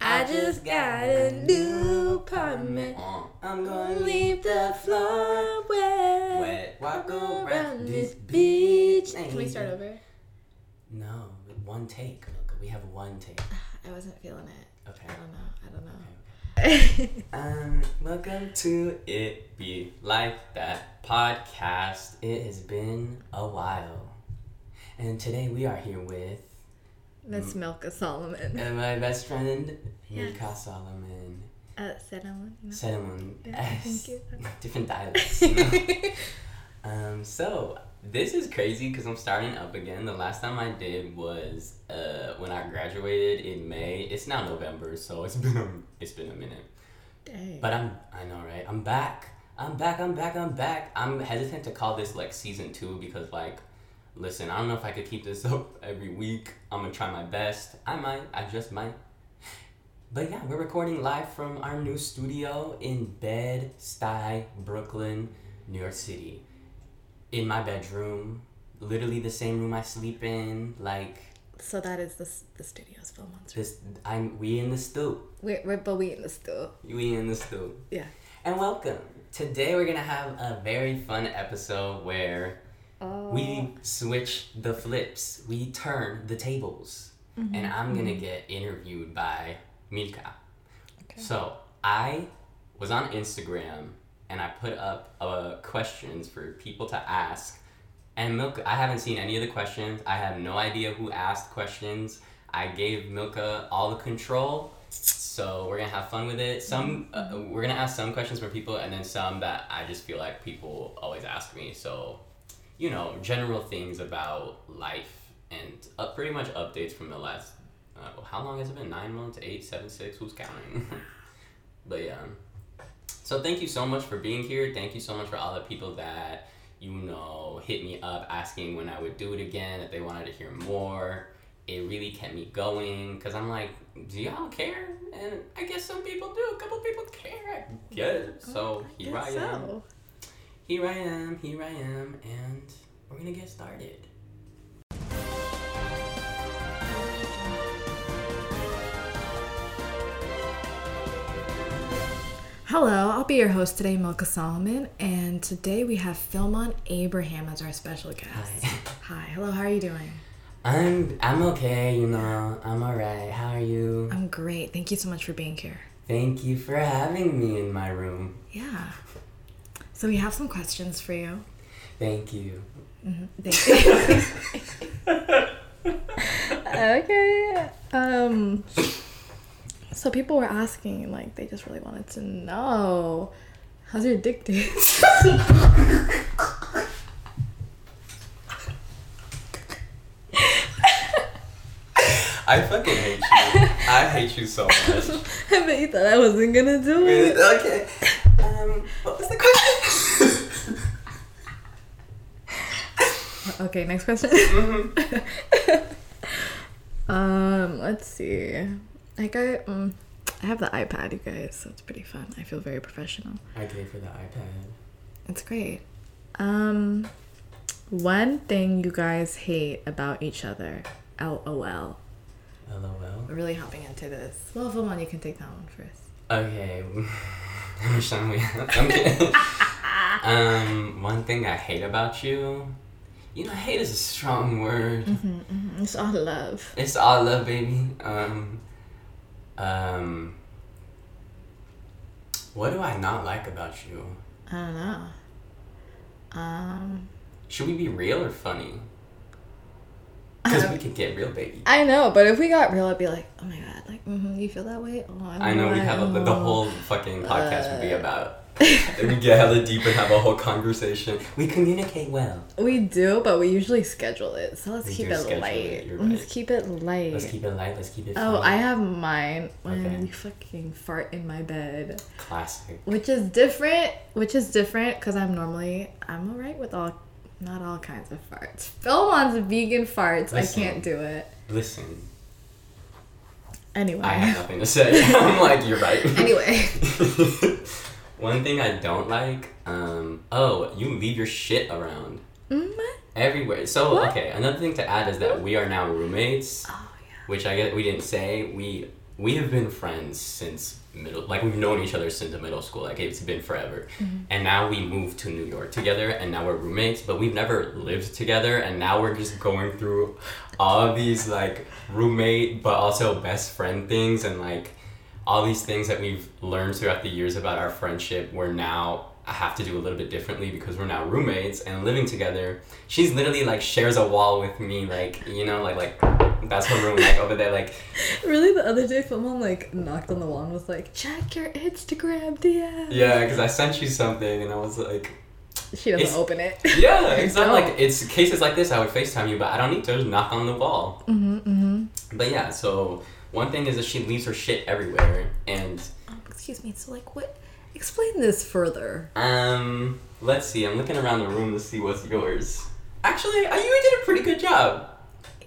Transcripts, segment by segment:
I just got a new apartment. I'm gonna Leave the floor wet. Wet. Walk around this beach. beach. Can we start over? No, one take. Look, we have one take. I wasn't feeling it. Okay. I don't know. I don't know. Um, welcome to It Be Like That podcast. It has been a while. And today we are here with Miss Milka Solomon. uh, my best friend, Yes. Solomon. Uh, Cinnamon. you know? Cinnamon. Yeah, thank you. Different dialects. you know? um, so, this is crazy because I'm starting up again. The last time I did was uh, when I graduated in May. It's now November, so it's been a, it's been a minute. Dang. But I'm I know right. I'm back. I'm back. I'm back. I'm back. I'm hesitant to call this like season two because like, listen, I don't know if I could keep this up every week. I'm gonna try my best. I might. I just might. But yeah, we're recording live from our new studio in Bed Stuy, Brooklyn, New York City. In my bedroom, literally the same room I sleep in. Like so that is the the studio's film on. this, I'm we in the stoop. We're, we're but we in the still. We in the stoop. Yeah. And welcome. Today we're gonna have a very fun episode where Oh. we switch the flips, we turn the tables, mm-hmm. and I'm gonna mm-hmm. get interviewed by Milka. Okay. So I was on Instagram and I put up uh, questions for people to ask. And Milka, I haven't seen any of the questions. I have no idea who asked questions. I gave Milka all the control. So we're gonna have fun with it. Some uh, we're gonna ask some questions for people, and then some that I just feel like people always ask me. So, you know, general things about life and pretty much updates from the last. Uh, how long has it been? Nine months, eight, seven, six. Who's counting? but yeah. So thank you so much for being here. Thank you so much for all the people that you know hit me up asking when I would do it again, if they wanted to hear more. It really kept me going because I'm like, do y'all care? And I guess some people do. A couple people care. I guess. So here I Guess am. so. Here I am. Here I am, and we're gonna get started. Hello, I'll be your host today, Milka Solomon, and today we have Philmon Abraham as our special guest. Hi. Hi. Hello. How are you doing? I'm I'm okay. You know, I'm alright. How are you? I'm great. Thank you so much for being here. Thank you for having me in my room. Yeah. So we have some questions for you. Thank you. Thank you. okay. Um. So people were asking, like, they just really wanted to know, how's your dick taste? I fucking hate you. I hate you so much. I bet you thought I wasn't gonna do it. okay. Um, what was the question? Okay, next question. um, let's see. I got um, I have the iPad, you guys, so it's pretty fun. I feel very professional. I paid for the iPad. It's great. Um, one thing you guys hate about each other. LOL. LOL. We're really hopping into this. Well, Philmon, you can take that one first. Okay. How much time we have? I'm kidding. um, one thing I hate about you. You know, hate is a strong word. Mm-hmm, It's all love. It's all love, baby. Um, um, what do I not like about you? I don't know. Um, Should we be real or funny? Because we could get real, baby. I know, but if we got real, I'd be like, oh my god, like, mm-hmm, you feel that way? Oh, I know we why. have a, the, whole fucking podcast would be Uh. About. we get hella deep and have a whole conversation. We communicate well. We do, but we usually schedule it, so let's We keep it light. it, you're Let's keep it light. Let's keep it light. Let's keep it. oh, fun. I have mine when Okay. you fucking fart in my bed, classic. which is different. Which is different because I'm normally I'm alright with all, not all kinds of farts. Phil wants vegan farts. Listen. I can't do it. Listen, Anyway. I have nothing to say. I'm like, you're right. anyway. One thing I don't like, um, oh, you leave your shit around. Mm, what? everywhere. So What? okay, another thing to add is that we are now roommates, Oh yeah. which I guess we didn't say. We we have been friends since middle, like we've known each other since middle school. Like it's been forever, and now we moved to New York together, and now we're roommates. But we've never lived together, and now we're just going through all of these like roommate, but also best friend things, and like all these things that we've learned throughout the years about our friendship. We're now have to do a little bit differently because we're now roommates and living together. She's literally like shares a wall with me, like you know, like like that's her room, like over there, like Really, the other day, someone like knocked on the wall and was like, "Check your Instagram DM." yeah, because I sent you something and I was like, She doesn't open it. yeah, it's not like it's cases like this I would Facetime you, but I don't need to just knock on the wall. Mm-hmm. Mm-hmm. But yeah, so one thing is that she leaves her shit everywhere, and Um, excuse me. So like, what? Explain this further. um, let's see, I'm looking around the room to see what's yours. Actually, uh, you did a pretty good job.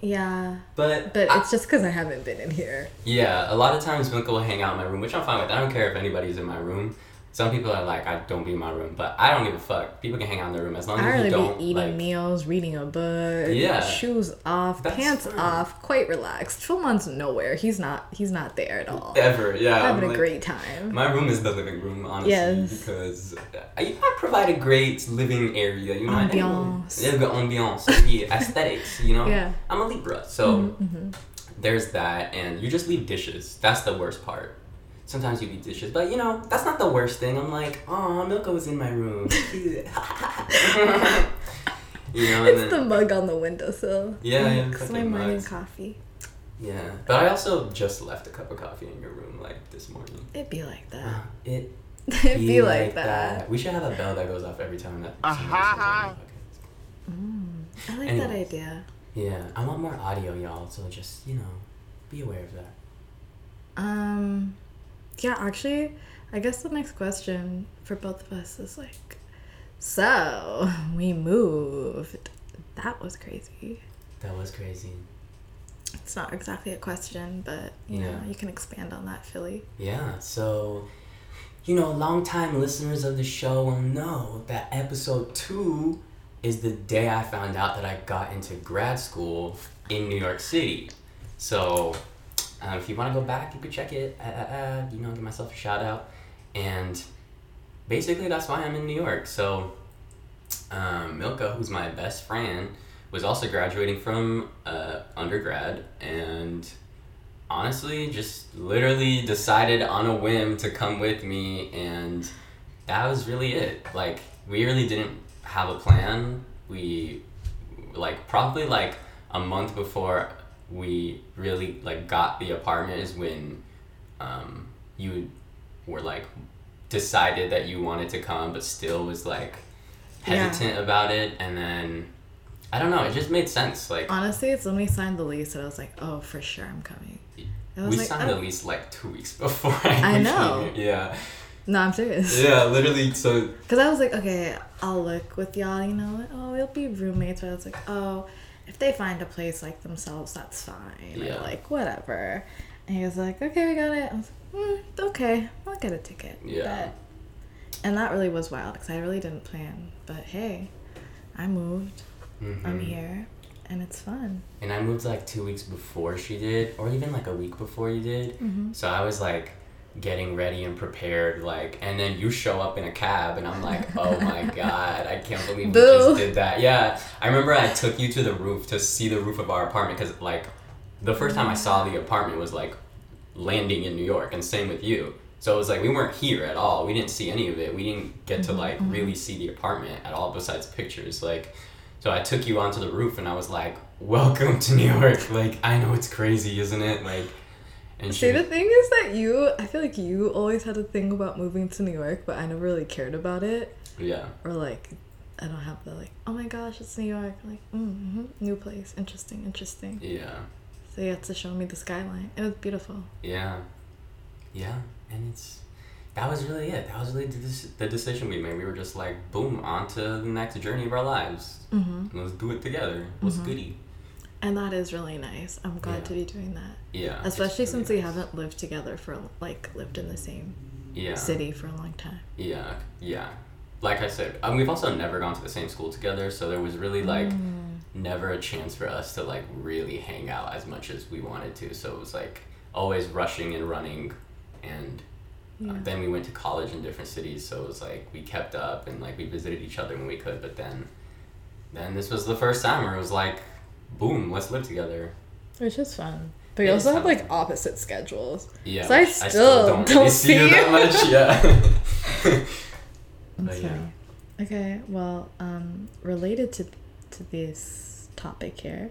Yeah, But but I- it's just because I haven't been in here. yeah, a lot of times Milka will hang out in my room, which I'm fine with. I don't care if anybody's in my room. Some people are like, I don't be in my room, but I don't give a fuck. People can hang out in their room as long I as really you don't be eating like. meals, reading a book, Yeah. shoes off, That's pants off, quite relaxed. Philmon's nowhere. He's not. He's not there at all. Ever, yeah. I'm Having a like- great time. My room is the living room, honestly, Yes. because I, I provide a great living area. You know, I- Ambiance. Yeah, the ambiance, the aesthetics. You know, Yeah. I'm a Libra, so hmm there's that, and you just leave dishes. That's the worst part. Sometimes you leave dishes, but you know that's not the worst thing. I'm like, oh, Milka was in my room. you know, It's then, the mug on the windowsill. Yeah, yeah, It's my morning mugs. coffee. yeah. But I also just left a cup of coffee in your room like this morning. It'd be like that. Uh, it It'd be, like, that. We should have a bell that goes off every time that. somebody Ah-ha-ha. says something on Mm, I like Anyways. that idea. Yeah, I want more audio, y'all. So just you know, be aware of that. Um, yeah, actually, I guess the next question for both of us is like, so we moved. That was crazy. That was crazy. It's not exactly a question, but you know, you can expand on that, Philly. Yeah, so, you know, longtime listeners of the show will know that episode two is the day I found out that I got into grad school in New York City. So, uh, if you want to go back, you could check it. Uh, uh, uh, you know, give myself a shout out. And basically, that's why I'm in New York. So, um, Milka, who's my best friend, was also graduating from uh, undergrad and honestly just literally decided on a whim to come with me and that was really it like we really didn't have a plan we like probably like a month before we really like got the apartment is when um, you were like decided that you wanted to come but still was like Yeah. hesitant about it and then i don't know it just made sense like Honestly, it's when we signed the lease that I was like, oh, for sure, I'm coming. Was we like, signed oh. the lease like two weeks before I, I know. here. Yeah. No, I'm serious. Yeah, literally. So Because I was like, okay, I'll look with y'all, you know, like, oh, we'll be roommates. But I was like, oh, if they find a place like themselves, that's fine. Yeah. Or like, whatever. And he was like, okay, we got it. I was like, mm, okay, I'll get a ticket. Yeah. But, and that really was wild because I really didn't plan. But hey, I moved. I'm mhm. here. And it's fun. and I moved like two weeks before she did, or even like a week before you did. Mm-hmm. So I was like getting ready and prepared, like, and then you show up in a cab, and I'm like, oh my god, I can't believe we Boo. just did that. Yeah, I remember I took you to the roof to see the roof of our apartment because like the first time I saw the apartment was like landing in New York, and same with you. So it was like we weren't here at all. We didn't see any of it. We didn't get to mm-hmm, like mm-hmm. really see the apartment at all, besides pictures. Like, so I took you onto the roof, and I was like, "Welcome to New York." Like, I know it's crazy, isn't it? Like, and See, she, the thing is that you, I feel like you always had a thing about moving to New York, but I never really cared about it. yeah, or like I don't have the like oh my gosh it's New York like mm-hmm, new place interesting interesting yeah, so you had to show me the skyline it was beautiful yeah, yeah, and it's that was really it. That was really the, the decision we made. We were just like, boom, on to the next journey of our lives. mm-hmm. Let's do it together. What's Mhm. goody? And that is really nice I'm glad Yeah. to be doing that Yeah, especially since we haven't lived together for like lived in the same yeah. city for a long time Yeah, yeah. like I said, mean, we've also never gone to the same school together, so there was really like Mm. never a chance for us to like really hang out as much as we wanted to. So it was like always rushing and running, and uh, then we went to college in different cities. So it was like we kept up and like we visited each other when we could. But then, then this was the first time where it was like, boom, let's live together. Which is fun. But you also have like opposite schedules. Yeah, So I which still don't, don't really see you that much. Yeah. But yeah. Okay, well, um, related to to this topic here,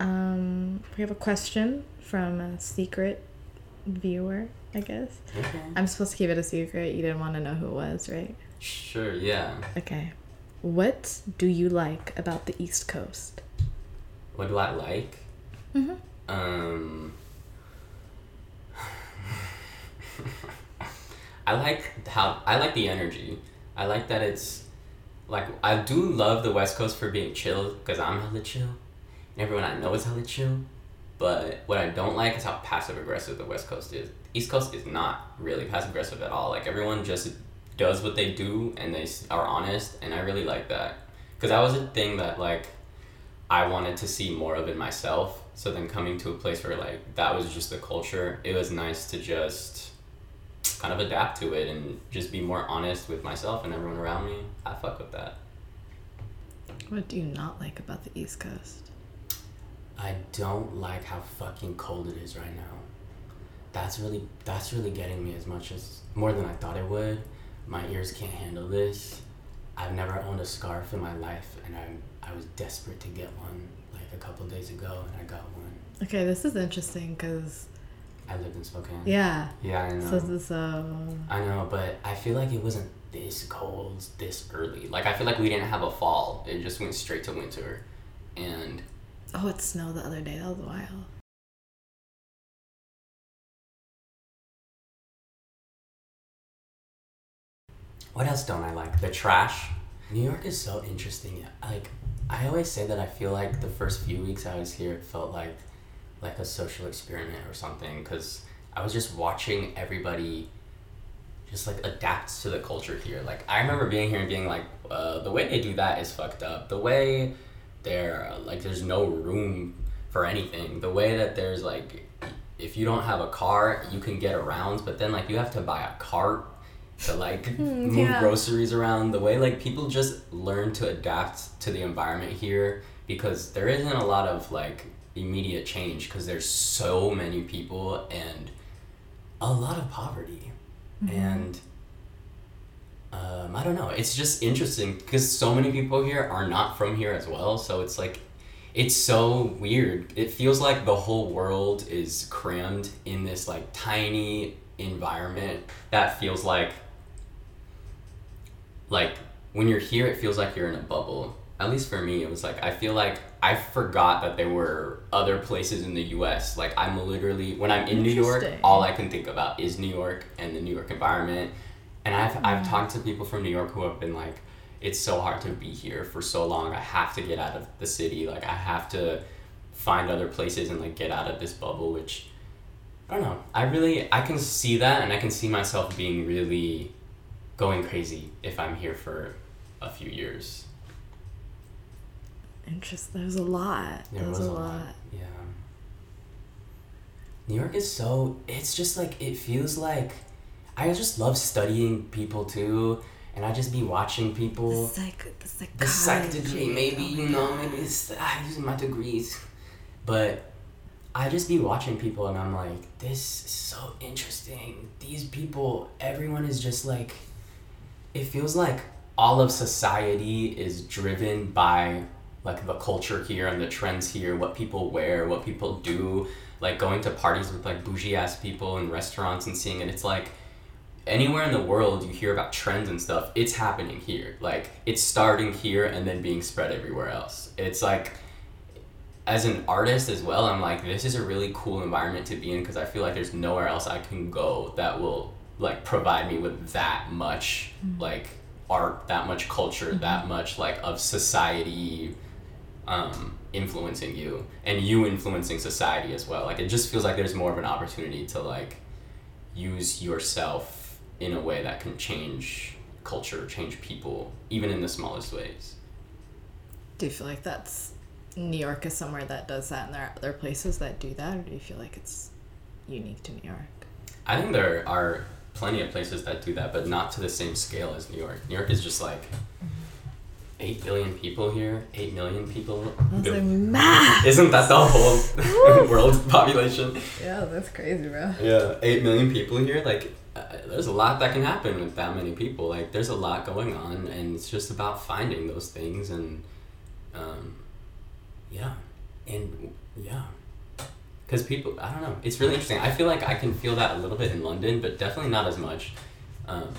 um, we have a question from a secret viewer. I guess Okay. I'm supposed to keep it a secret. You didn't want to know who it was, right? Sure. Yeah. Okay. What do you like about the East Coast? What do I like? Mm-hmm. Um, I like how I like the energy. I like that it's like I do love the West Coast for being chill because I'm hella chill, and everyone I know is hella chill. But what I don't like is how passive aggressive the West Coast is. East Coast is not really passive aggressive at all. Like everyone just does what they do and they are honest, and I really like that because that was a thing that like I wanted to see more of in myself. So then coming to a place where like that was just the culture, it was nice to just kind of adapt to it and just be more honest with myself and everyone around me. I fuck with that. What do you not like about the East Coast? I don't like how fucking cold it is right now. That's really that's really getting me as much as more than I thought it would. My ears can't handle this. I've never owned a scarf in my life and I'm I was desperate to get one like a couple days ago and I got one. Okay, this is interesting because I lived in Spokane. yeah. Yeah, I know. So so I know, but I feel like it wasn't this cold this early. Like I feel like we didn't have a fall. It just went straight to winter. And oh, it snowed the other day. That was wild. what else don't I like? The trash. New York is so interesting. Like I always say that I feel like the first few weeks I was here it felt like like a social experiment or something cuz I was just watching everybody just like adapt to the culture here. Like I remember being here and being like, uh, the way they do that is fucked up. The way there like there's no room for anything. The way that there's like if you don't have a car, you can get around, but then like you have to buy a cart to like move yeah. groceries around. The way like people just learn to adapt to the environment here because there isn't a lot of like immediate change because there's so many people and a lot of poverty and um, I don't know. It's just interesting because so many people here are not from here as well. So it's like, it's so weird. It feels like the whole world is crammed in this like tiny environment that feels like, like when you're here, it feels like you're in a bubble. At least for me, it was like I feel like I forgot that there were other places in the U.S. Like I'm literally when I'm in New York, all I can think about is New York and the New York environment. And I've I've mm. talked to people from New York who have been like, it's so hard to be here for so long. I have to get out of the city. Like I have to find other places and like get out of this bubble. Which I don't know. I really I can see that and I can see myself being really going crazy if I'm here for a few years. Interesting. There's a lot. There There's was a lot. Yeah. New York is so it's just like it feels like I just love studying people too and I just be watching The people psych, the psychology. the psych degree maybe oh you know maybe it's ah, I'm using my degrees but I just be watching people and I'm like this is so interesting these people everyone is just like it feels like all of society is driven by like the culture here and the trends here what people wear what people do. Like going to parties with like bougie ass people in restaurants and seeing it it's like anywhere in the world you hear about trends and stuff it's happening here. Like it's starting here and then being spread everywhere else. It's like as an artist as well i'm like this is a really cool environment to be in because i feel like there's nowhere else i can go that will like provide me with that much like art that much culture that much like of society um, influencing you and you influencing society as well like it just feels like there's more of an opportunity to like use yourself in a way that can change culture, change people, even in the smallest ways. Do you feel like that's New York is somewhere that does that and there are other places that do that, or do you feel like it's unique to New York? I think there are plenty of places that do that, but not to the same scale as New York. New York is just like eight billion people here, eight million people. That's like math. Isn't that the whole world population? Yeah, that's crazy, bro. Yeah, eight million people here. Like, uh, there's a lot that can happen with that many people. Like, there's a lot going on, and it's just about finding those things and, um, yeah, and yeah, because people, I don't know, it's really interesting. I feel like I can feel that a little bit in London, but definitely not as much. Um,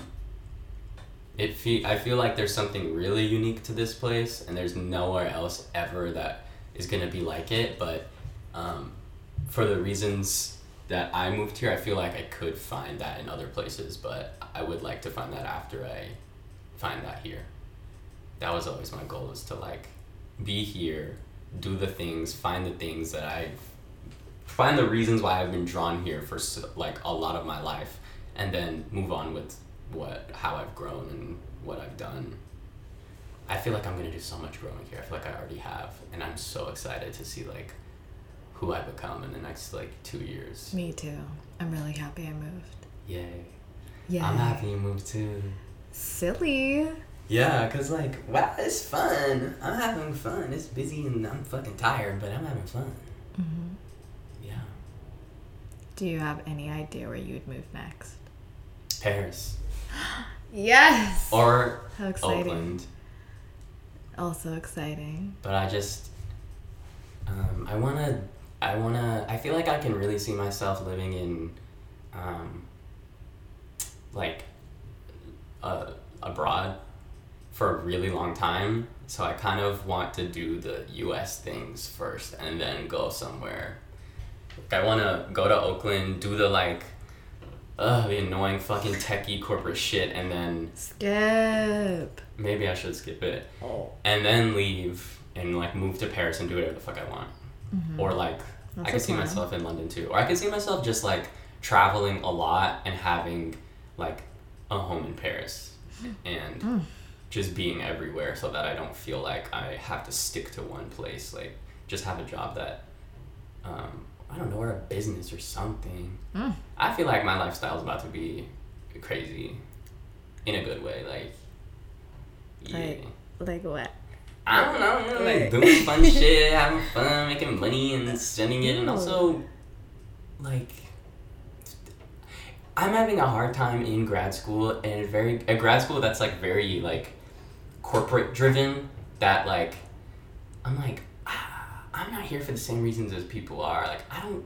it fe- I feel like there's something really unique to this place, and there's nowhere else ever that is gonna be like it. But um, for the reasons that I moved here, I feel like I could find that in other places, but I would like to find that after I find that here. That was always my goal is to like be here, do the things, find the things that I find the reasons why I've been drawn here for like a lot of my life, and then move on with what how I've grown and what I've done. I feel like I'm gonna do so much growing here. I feel like I already have, and I'm so excited to see like who I become in the next like two years. Me too. I'm really happy I moved. Yay! Yeah. I'm happy you moved too. Silly. Yeah, cause like wow, it's fun. I'm having fun. It's busy and I'm fucking tired, but I'm having fun. hmm Yeah. Do you have any idea where you would move next? Paris Yes. or How exciting. Oakland, Also exciting. but I just um, I wanna I wanna I feel like I can really see myself living in um, like uh, abroad for a really long time. So I kind of want to do the U.S. things first and then go somewhere. Like I want to go to Oakland, do the like, uh, the annoying fucking techie corporate shit, and then Skip. maybe I should skip it, Oh. and then leave and like move to Paris and do whatever the fuck I want. Or like That's I a could see plan. myself in London too, or I could see myself just like traveling a lot and having like a home in Paris and Mm. just being everywhere so that I don't feel like I have to stick to one place. Like just have a job that um, I don't know, or a business or something. Mm. I feel like my lifestyle is about to be crazy in a good way. Like, yeah. Like- Like what? I don't know, you know, like doing fun shit, having fun, making money, and spending it, and also, like, I'm having a hard time in grad school, and a very a grad school that's like very like corporate driven. That like, I'm like, I'm not here for the same reasons as people are. Like, I don't,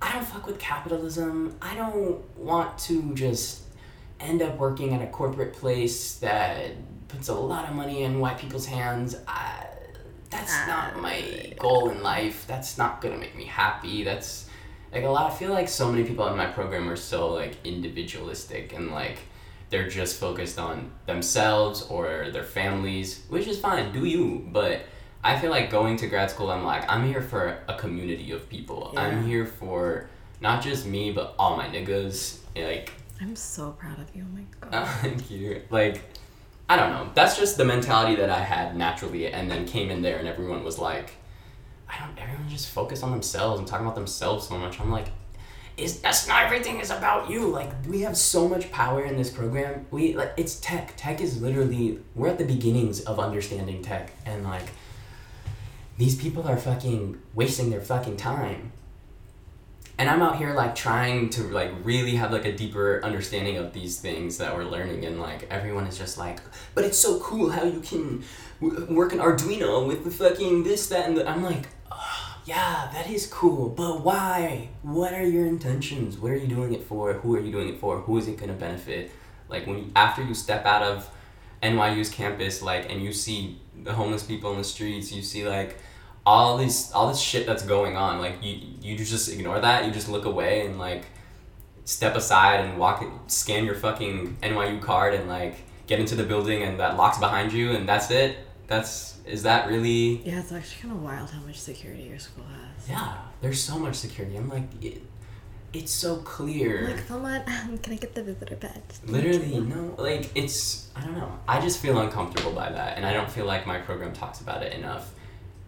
I don't fuck with capitalism. I don't want to just end up working at a corporate place that puts a lot of money in white people's hands. I, that's ah, not my goal in life. That's not gonna make me happy. That's like a lot. I feel like so many people in my program are so like individualistic and like they're just focused on themselves or their families, which is fine. Do you? But I feel like going to grad school, I'm like I'm here for a community of people. I'm here for not just me, but all my niggas. Like I'm so proud of you. Oh my god. Thank you. Like, I don't know. That's just the mentality that I had naturally, and then came in there, and everyone was like, I don't. Everyone just focused on themselves and talking about themselves so much. I'm like, is that's not everything is about you. Like, we have so much power in this program. We like it's tech. Tech is literally we're at the beginnings of understanding tech, and like, these people are fucking wasting their fucking time and I'm out here like trying to like really have like a deeper understanding of these things that we're learning, and like everyone is just like, but it's so cool how you can w- work an Arduino with the fucking this that and the-. I'm like, "Ah, yeah, that is cool, but why? What are your intentions? What are you doing it for? Who are you doing it for? Who is it gonna benefit? Like when you, after you step out of NYU's campus, like, and you see the homeless people in the streets, you see like all this all this shit that's going on like you you just ignore that you just look away and like step aside and walk scan your fucking NYU card and like get into the building and that locks behind you and that's it that's is that really Yeah, it's actually kind of wild how much security your school has. yeah there's so much security i'm like it, it's so clear. Like, someone, um, can I get the visitor badge? Literally, no. Like, it's, I don't know. I just feel uncomfortable by that, and I don't feel like my program talks about it enough.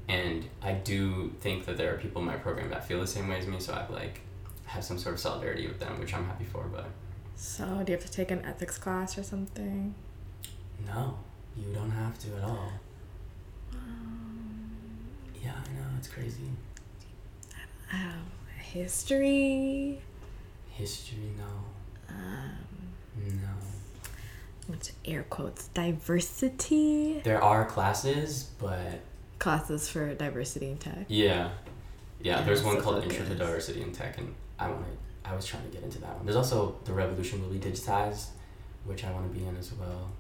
And I do think that there are people in my program that feel the same way as me, so I like have some sort of solidarity with them, which I'm happy for. But So, do you have to take an ethics class or something? no, you don't have to at all. Yeah, I know it's crazy. Um, history. History, no, Um, no. which air quotes diversity There are classes, but classes for diversity in tech. yeah, yeah. Yeah, there's one called Intro to. Diversity in Tech, and I want to. I was trying to get into that one. There's also the Revolution Will Be Digitized, which I want to be in as well.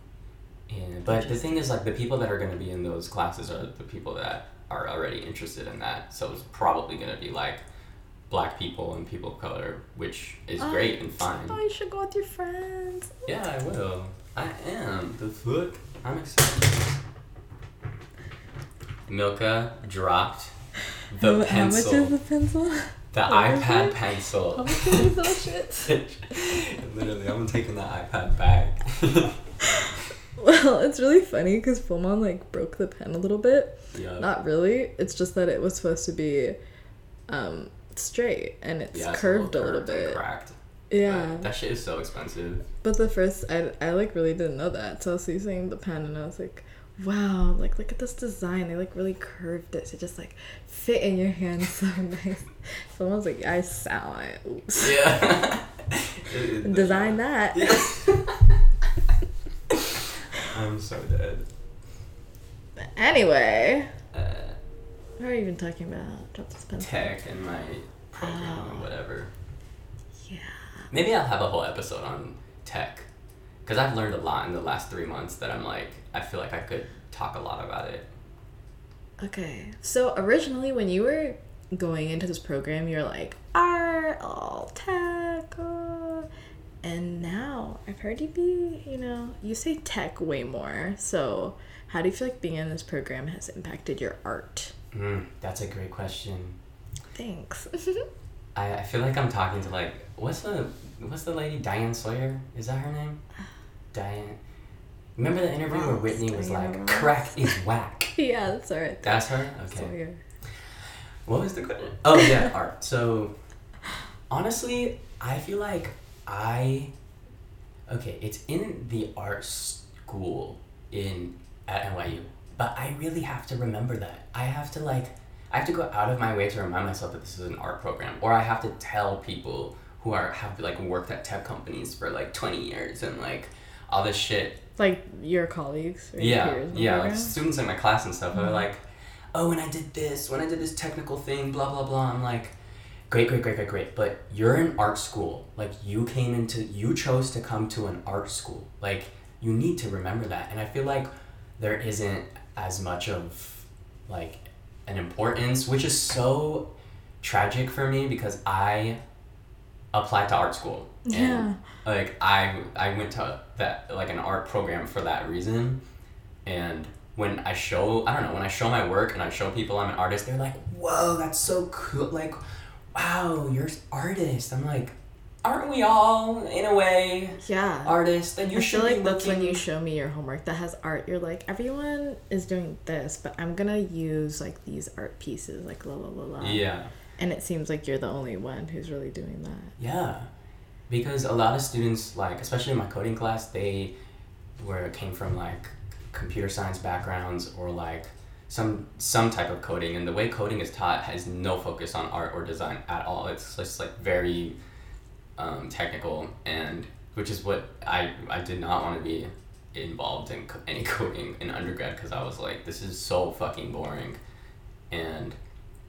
And but the thing is, like the people that are going to be in those classes are the people that are already interested in that. So it's probably going to be like black people and people of color, which is oh, great and fine. Oh, you should go with your friends. Yeah, I will. I am. The fuck? I'm excited. Milka dropped the how, pencil. How much is the pencil? the much iPad pencil. How much little shits? Literally, I'm taking the iPad back. Well, it's really funny because Philmon like broke the pen a little bit. yeah. Not really. It's just that it was supposed to be um, straight and it's yeah, it's curved a little, curved and bit. Cracked. Yeah. But that shit is so expensive. But the first, I, I like really didn't know that. So I was using the pen and I was like, wow, like look at this design. They like really curved it to just like fit in your hand so nice. Someone was like, I saw it. Oops. Yeah. Design that. I'm so dead. Anyway, Uh, what are you even talking about? Drop this pencil. tech and my program Oh. and whatever. Yeah. Maybe I'll have a whole episode on tech. Because I've learned a lot in the last three months that I'm like, I feel like I could talk a lot about it. Okay. So originally, when you were going into this program, you're like art, all tech, uh," and now I've heard you be, you know, you say tech way more. So how do you feel like being in this program has impacted your art? Mm, that's a great question. Thanks. I, I feel like I'm talking to like what's the what's the lady Diane Sawyer? Is that her name? Diane. Remember the interview where Whitney was like. "Crack is whack." yeah, that's alright. That's her. Okay. What was the question? Oh yeah, art. So honestly, I feel like I okay, it's in the art school in at NYU. But I really have to remember that. I have to like I have to go out of my way to remind myself that this is an art program. Or I have to tell people who are have like worked at tech companies for like twenty years and like all this shit Like your colleagues or your yeah, peers yeah, like students in my class and stuff. Are Mhm. like, oh, when I did this, when I did this technical thing, blah blah blah. I'm like, great, great, great, great, great. But you're in art school. Like you came into, you chose to come to an art school. Like you need to remember that. And I feel like there isn't as much of like an importance, which is so tragic for me because I applied to art school. And Yeah. like I I went to that like an art program for that reason and when I show I don't know when I show my work and I show people I'm an artist they're like whoa that's so cool like wow you're an artist I'm like aren't we all in a way Yeah. artists and you I should feel like that's when you show me your homework that has art. You're like, everyone is doing this, but I'm gonna use like these art pieces, like la la la la. yeah And it seems like you're the only one who's really doing that. Yeah, because a lot of students, like especially in my coding class, they were came from like computer science backgrounds or like some some type of coding, and the way coding is taught has no focus on art or design at all. It's just like very um, technical, and which is what I I did not want to be involved in co- any coding in undergrad because I was like, this is so fucking boring, and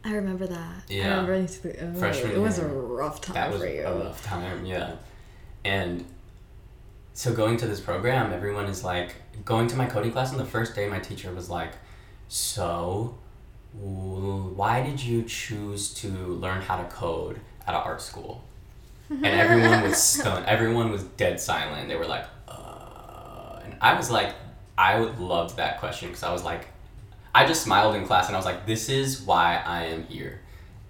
I remember that. I Yeah. remember it was- oh, Freshman it was a rough time that was for you. a rough time yeah and so going to this program everyone is like going to my coding class on the first day my teacher was like so why did you choose to learn how to code at an art school and everyone was stunned everyone was dead silent they were like uh, and i was like i would love that question because i was like i just smiled in class and i was like this is why i am here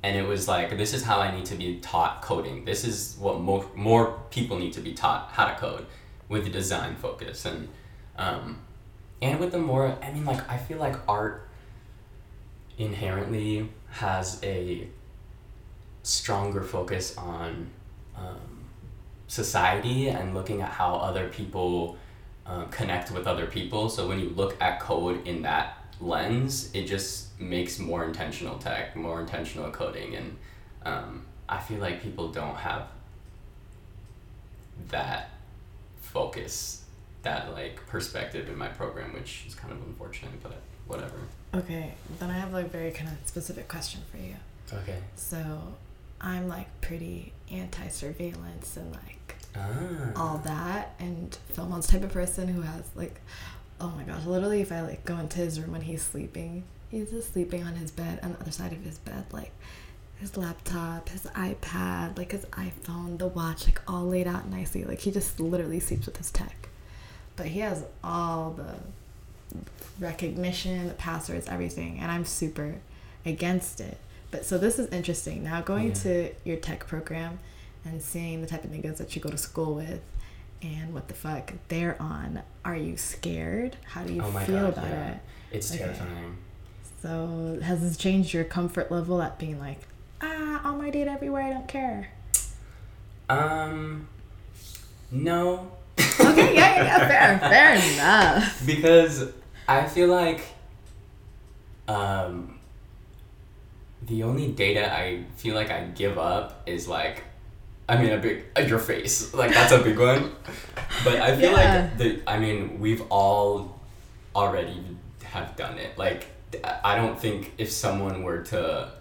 and it was like this is how I need to be taught coding. This is what more more people need to be taught how to code with the design focus and um, and with the more I mean like I feel like art inherently has a stronger focus on um, society and looking at how other people uh, connect with other people. So when you look at code in that lens, it just makes more intentional tech, more intentional coding, and um, I feel like people don't have that focus, that like perspective in my program, which is kind of unfortunate, but whatever. Okay, then I have like very kind of specific question for you. Okay. So, I'm like pretty anti-surveillance and like Ah. all that, and Philmon's type of person who has like, oh my gosh, literally if I like go into his room when he's sleeping, he's just sleeping on his bed on the other side of his bed, like his laptop, his iPad, like his iPhone, the watch, like all laid out nicely. Like he just literally sleeps with his tech. But he has all the recognition, the passwords, everything, and I'm super against it. But so this is interesting. Now going Yeah. to your tech program and seeing the type of niggas that you go to school with and what the fuck they're on. Are you scared? How do you Oh feel God, about yeah. it? It's Okay. terrifying. So has this changed your comfort level at being like, ah, all my data everywhere, I don't care? Um, no. Okay, yeah, yeah, yeah, fair, fair enough. because I feel like um, the only data I feel like I give up is like, I mean, a big uh, your face, like that's a big one. But I feel Yeah. like the I mean we've all already have done it. Like I don't think if someone were to,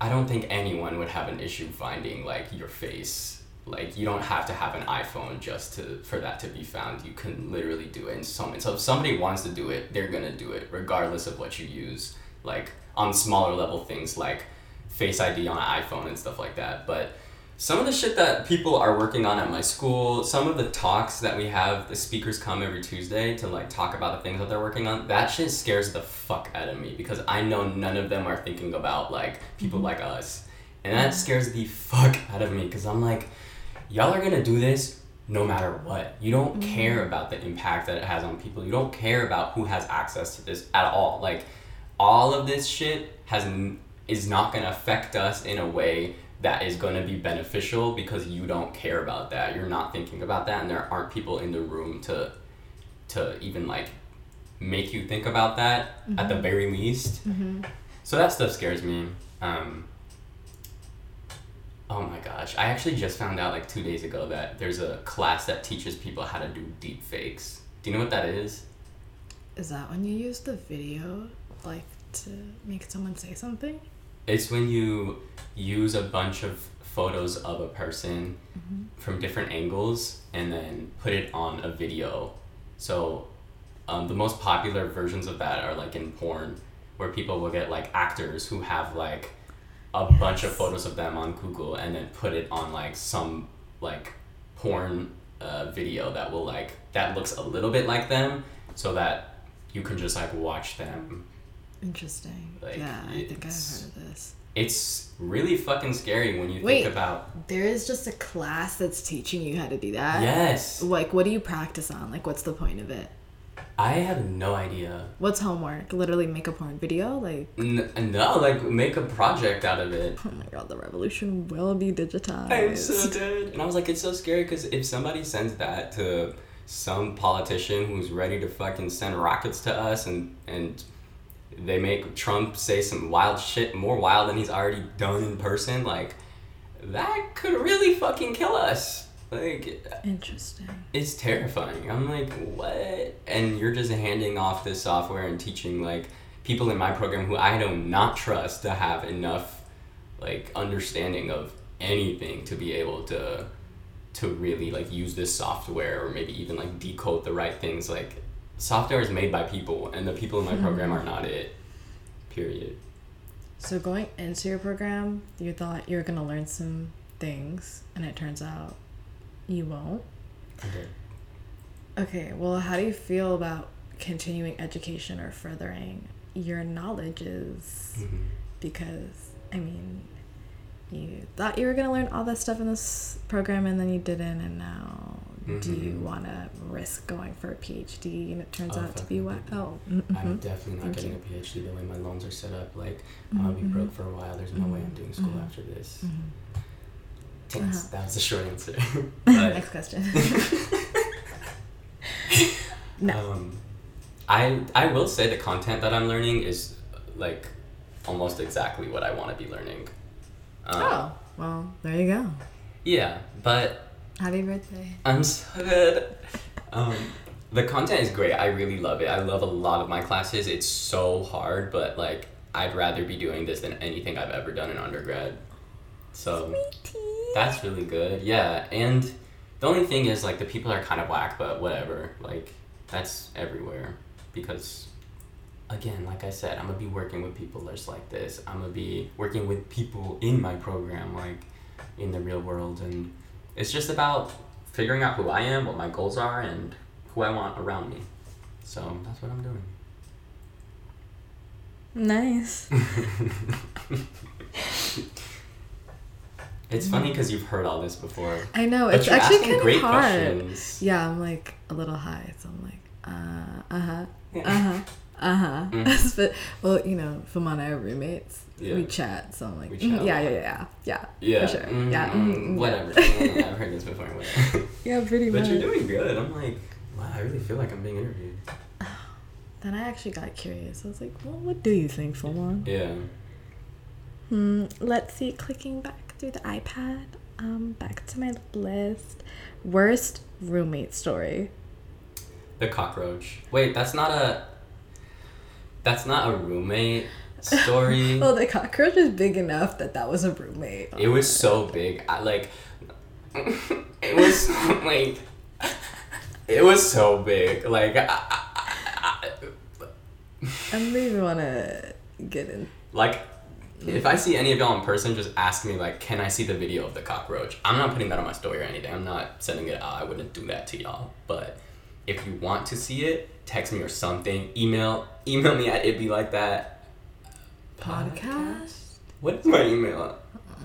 I don't think anyone would have an issue finding like your face like you don't have to have an iphone just to for that to be found you can literally do it in so many so if somebody wants to do it they're gonna do it regardless of what you use like on smaller level things like face id on an iphone and stuff like that but some of the shit that people are working on at my school some of the talks that we have the speakers come every tuesday to like talk about the things that they're working on that shit scares the fuck out of me because i know none of them are thinking about like people mm-hmm. like us and that scares the fuck out of me because i'm like y'all are gonna do this no matter what. You don't mm-hmm. care about the impact that it has on people. You don't care about who has access to this at all. Like all of this shit has is not gonna affect us in a way that is gonna be beneficial because you don't care about that. You're not thinking about that, and there aren't people in the room to to even like make you think about that at the very least. So that stuff scares me. Um, oh my gosh. I actually just found out like two days ago that there's a class that teaches people how to do deep fakes. Do you know what that is? Is that when you use the video, like, to make someone say something? It's when you use a bunch of photos of a person from different angles and then put it on a video. So um, the most popular versions of that are like in porn, where people will get like actors who have like a bunch of photos of them on Google and then put it on like some like porn uh, video that will like that looks a little bit like them, so that you can just like watch them Interesting. Like, yeah, I think I've heard of this. it's really fucking scary when you Wait. think about There is just a class that's teaching you how to do that. yes Like, what do you practice on? Like, what's the point of it? i have no idea What's homework? Literally make a porn video? Like, N- no like make a project out of it oh my god, the revolution will be digitized. i'm so dead and i was like it's so scary because if somebody sends that to some politician who's ready to fucking send rockets to us and and they make trump say some wild shit more wild than he's already done in person like that could really fucking kill us like Interesting. it's terrifying. I'm like, what? And you're just handing off this software and teaching like people in my program who I do not trust to have enough like understanding of anything to be able to to really like use this software or maybe even like decode the right things like software is made by people and the people in my program are not it period So, going into your program, you thought you were going to learn some things, and it turns out you won't. okay. Okay, well, how do you feel about continuing education or furthering your knowledges? Mhm. Because I mean, you thought you were gonna learn all that stuff in this program, and then you didn't, and now do you Mhm. want to risk going for a PhD? And it turns Oh, out to be what? Oh, I'm mhm. definitely not Thank getting you. a PhD the way my loans are set up. Like, I'm gonna be Mhm, broke for a while. There's no way I'm doing school mhm. after this. Thanks. Uh-huh. That was the short answer. Next question. no. um, I I will say the content that I'm learning is like almost exactly what I want to be learning. Um, oh, well, there you go. Yeah, but Happy birthday. I'm so good. Um, the content is great. I really love it. I love a lot of my classes. It's so hard, but like I'd rather be doing this than anything I've ever done in undergrad. So that's really good. Yeah, and the only thing is like the people are kind of whack, but whatever. Like that's everywhere because again, like I said, I'm gonna be working with people just like this. I'm gonna be working with people in my program, like in the real world, and it's just about figuring out who I am, what my goals are, and who I want around me. So that's what I'm doing. Nice. it's funny because you've heard all this before. I know it's you're actually kind great of hard. questions. Yeah, I'm like a little high, so I'm like, uh, uh huh, uh huh, uh huh. Mhm. but well, you know, and I are roommates. Yeah. We chat, so I'm like, We mm, chat a yeah, yeah, yeah, yeah, Yeah. for sure. mm, Yeah, mm, mm, yeah. whatever. Yeah, I've heard this before. Whatever. yeah, pretty but much. you're doing good. I'm like, wow, I really feel like I'm being interviewed. Then I actually got curious. I was like, well, what do you think, Fama? Yeah. Hmm, let's see. Clicking back through the iPad. Um, back to my list. Worst roommate story. The cockroach. Wait, that's not a. That's not a roommate story. Well, the cockroach is big enough that that was a roommate. It was so big. I like. it was like. It was so big. Like. I, I, I, I don't even want to get in. like. If I see any of y'all in person, just ask me like, can I see the video of the cockroach? I'm not putting that on my story or anything. I'm not sending it out. I wouldn't do that to y'all. But if you want to see it, text me or something. Email email me at it'd be like that Podcast? What is my email?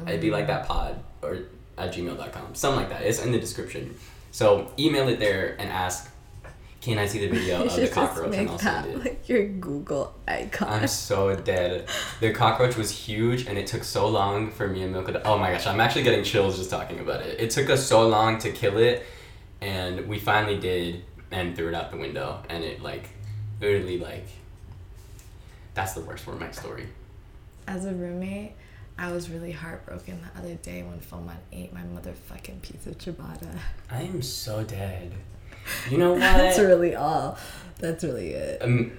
It'd be like that pod or at gmail.com. Something like that. It's in the description. So email it there and ask, can I see the video of the cockroach and I'll send it. like your Google icon. I'm so dead. The cockroach was huge and it took so long for me and Milka to, oh my gosh, I'm actually getting chills just talking about it. It took us so long to kill it and we finally did and threw it out the window and it like literally like that's the worst part of my story. As a roommate, I was really heartbroken the other day when Philmon ate my motherfucking piece of ciabatta. I am so dead. You know what? That's really all. That's really it. um,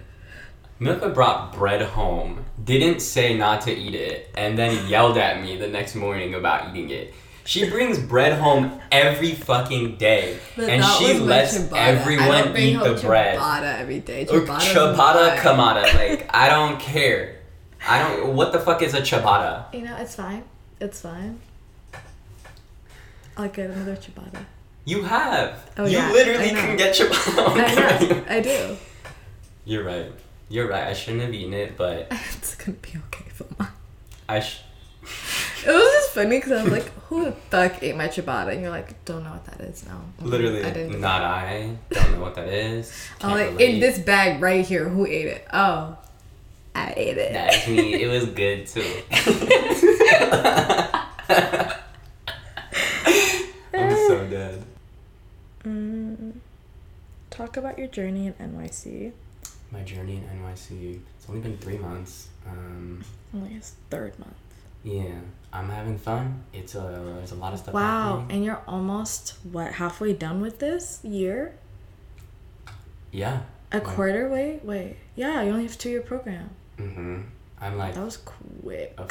Milka brought bread home, didn't say not to eat it, and then yelled at me the next morning about eating it. She brings bread home every fucking day, But and she lets ciabatta. I don't everyone bring eat home the bread. Ciabatta every day. Or Ciabatta's ciabatta fine. kamada, like I don't care. I don't. What the fuck is a ciabatta? You know, it's fine. It's fine. I'll get another ciabatta. You have. Oh, you yeah, literally can get ciabatta. on I the know. menu. I do. You're right. You're right. I shouldn't have eaten it, but It's gonna be okay for mine. I. Sh- It was just funny because I was like, "Who the fuck ate my ciabatta?" And you're like, "Don't know what that is." No, Literally, I didn't. not that. I. Don't know what that is. I'm like, relate. in this bag right here. Who ate it? Oh, I ate it. That's me. It was good too. I'm so dead. Mm, talk about your journey in NYC. My journey in NYC. It's only been three months. Um, Only his third month. yeah, I'm having fun. It's a there's a lot of stuff. Wow, happening. and you're almost what halfway done with this year? Yeah. A Right. quarter? Wait, wait. Yeah, you only have two year program. Mhm. I'm like. That was quick. a-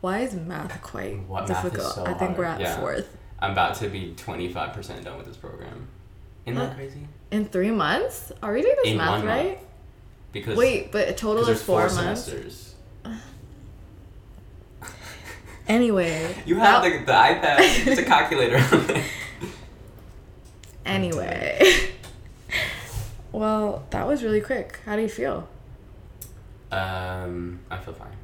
Why is math quite What- math difficult? so I think we're at yeah. fourth. I'm about to be 25% done with this program. Isn't that crazy? In three months? Are we doing this In math one month. right? Because Wait, but a total is four, four months. semesters. Anyway. You have the, the iPad. It's a calculator. Anyway. well, that was really quick. How do you feel? um, I feel fine.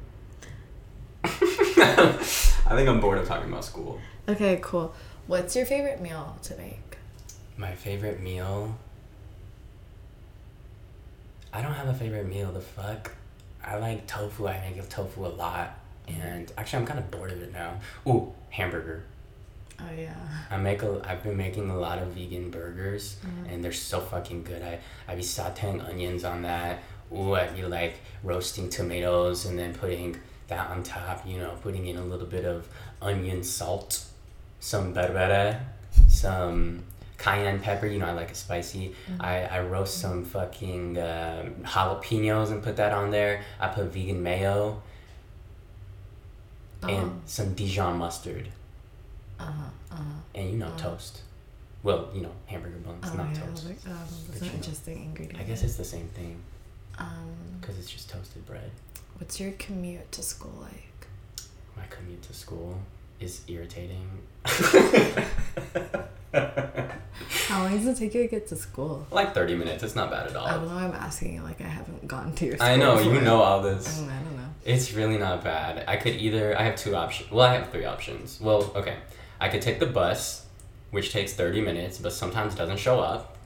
I think I'm bored of talking about school. Okay, cool. What's your favorite meal to make? My favorite meal. I don't have a favorite meal. The fuck. I like tofu. I make of tofu a lot, and actually, I'm kind of bored of it now. Ooh, hamburger. Oh yeah. I make a. I've been making a lot of vegan burgers, Mhm. and they're so fucking good. I I be sautéing onions on that. Ooh, I be like roasting tomatoes and then putting that on top. You know, putting in a little bit of onion salt, some berbere, some cayenne pepper. You know, I like it spicy. I, I roast some fucking um jalapenos and put that on there. I put vegan mayo and Oh. some Dijon mustard Uh huh. Uh huh. and you know Oh. toast. Well, you know hamburger buns, Oh not yeah. toast. Like, um, But that's you an know. ingredient. I guess it's the same thing Um, because it's just toasted bread. what's your commute to school like? My commute to school is irritating. How long does it take you to get to school? like 30 minutes, it's not bad at all. I don't know I'm asking you like I haven't gone to your. School I know, you know all I this. don't, I don't know. It's really not bad. I could either, I have two options. Well, I have three options. Well, okay. I could take the bus, which takes 30 minutes, but sometimes doesn't show up.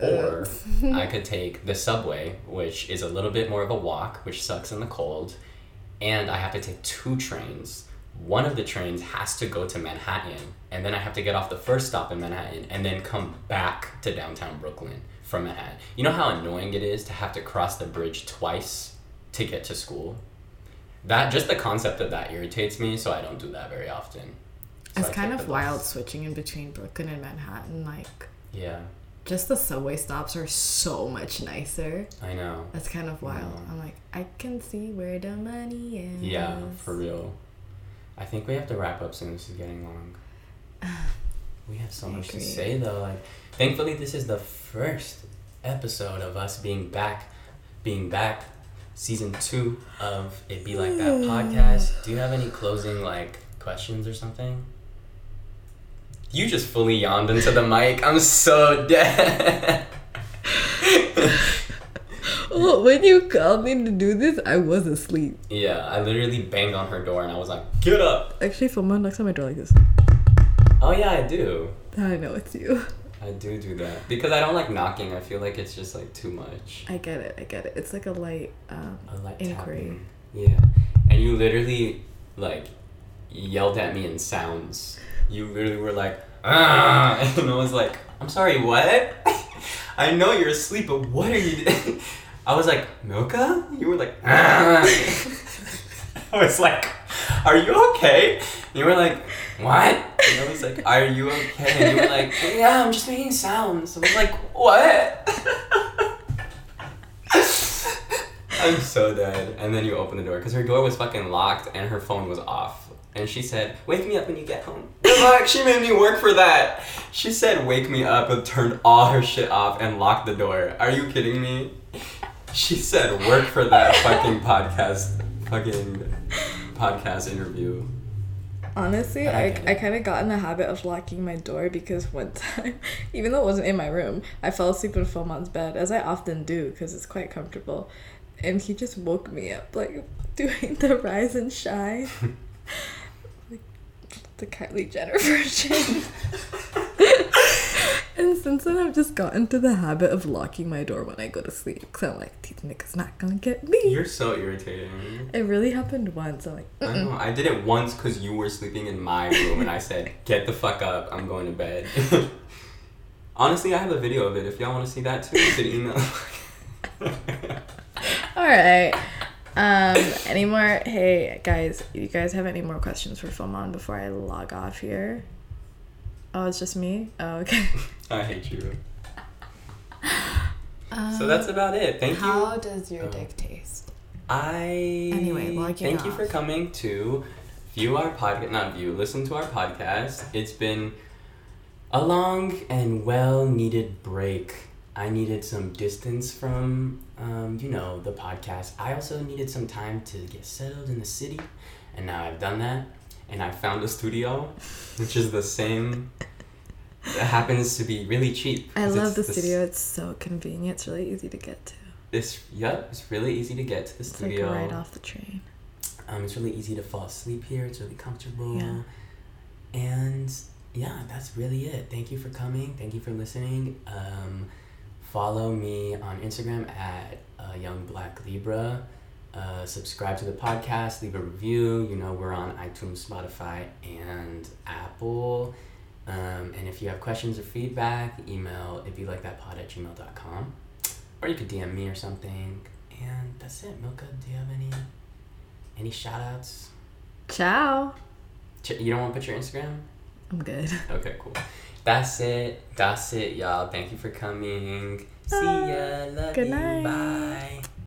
Uh. Or I could take the subway, which is a little bit more of a walk, which sucks in the cold. And I have to take two trains. One of the trains has to go to Manhattan, and then I have to get off the first stop in Manhattan and then come back to downtown Brooklyn from Manhattan. You know how annoying it is to have to cross the bridge twice to get to school? That just the concept of that irritates me, so I don't do that very often. So It's I kind of wild bus. switching in between Brooklyn and Manhattan. Like, Yeah, just the subway stops are so much nicer. I know. That's kind of wild. Yeah. I'm like, I can see where the money is. Yeah, for real. I think we have to wrap up soon. This is getting long. We have so much to say though. Like, thankfully, this is the first episode of us being back, being back, season two of It Be Like That hmm. podcast. Do you have any closing like questions or something? You just fully yawned into the mic. I'm so dead. Well, when you called me to do this, I was asleep. yeah, I literally banged on her door and I was like, "Get up!" Actually, Philmon knocks on my door like this. Oh yeah, I do. I know it's you. I do do that because I don't like knocking. I feel like it's just like too much. I get it. I get it. It's like a light. Um, A light Inquiry. tapping. Yeah, and you literally like yelled at me in sounds. You literally were like, ah, and I was like, I'm sorry, what? I know you're asleep, but what are you? doing?" I was like, Milka? You were like, ah. I was like, are you okay? And you were like, what? And I was like, are you okay? And you were like, yeah, I'm just making sounds. I was like, what? I'm so dead. And then you open the door because her door was fucking locked and her phone was off. And she said, "Wake me up when you get home." Fuck? She made me work for that. She said, "Wake me up," and turned all her shit off and locked the door. Are you kidding me? She said, "Work for that fucking podcast, fucking podcast interview." Honestly, I I, I kind of got in the habit of locking my door because one time, even though it wasn't in my room, I fell asleep in Philmon's bed, as I often do because it's quite comfortable. And he just woke me up, like doing the rise and shine. like the Kylie Jenner version. And since then, I've just gotten into the habit of locking my door when I go to sleep. Because I'm like, these niggas not gonna get me. You're so irritating. It really happened once. I'm like, I know. I did it once because you were sleeping in my room, and I said, "Get the fuck up! I'm going to bed." Honestly, I have a video of it. If y'all want to see that too, you could email. All right. Um, any more? Hey guys, you guys have any more questions for Philmon before I log off here? Oh, it's just me. Oh, okay. I hate you. so that's about it. Thank you. How does your Oh. dick taste? I Anyway, thank you for coming to view our podcast. Not view, listen to our podcast. It's been a long and well needed break. I needed some distance from, um, you know, the podcast. I also needed some time to get settled in the city, and now I've done that. And I found a studio, which is the same. It happens to be really cheap. I love the studio. It's so convenient. It's really easy to get to. It's yep. It's really easy to get to the It's studio. like right off the train. Um, it's really easy to fall asleep here. It's really comfortable. Yeah. And yeah, that's really it. Thank you for coming. Thank you for listening. Um, follow me on Instagram at uh, Young Black Libra. Uh, subscribe to the podcast, leave a review. You know, we're on iTunes, Spotify, and Apple. Um, and if you have questions or feedback, email if you like that pod at gmail.com. Or you could DM me or something. And that's it. Milka, do you have any any shout outs? Ciao. You don't want to put your Instagram? I'm good. Okay, cool. That's it. That's it, y'all. Thank you for coming. See ya. Love Good you. night. Bye.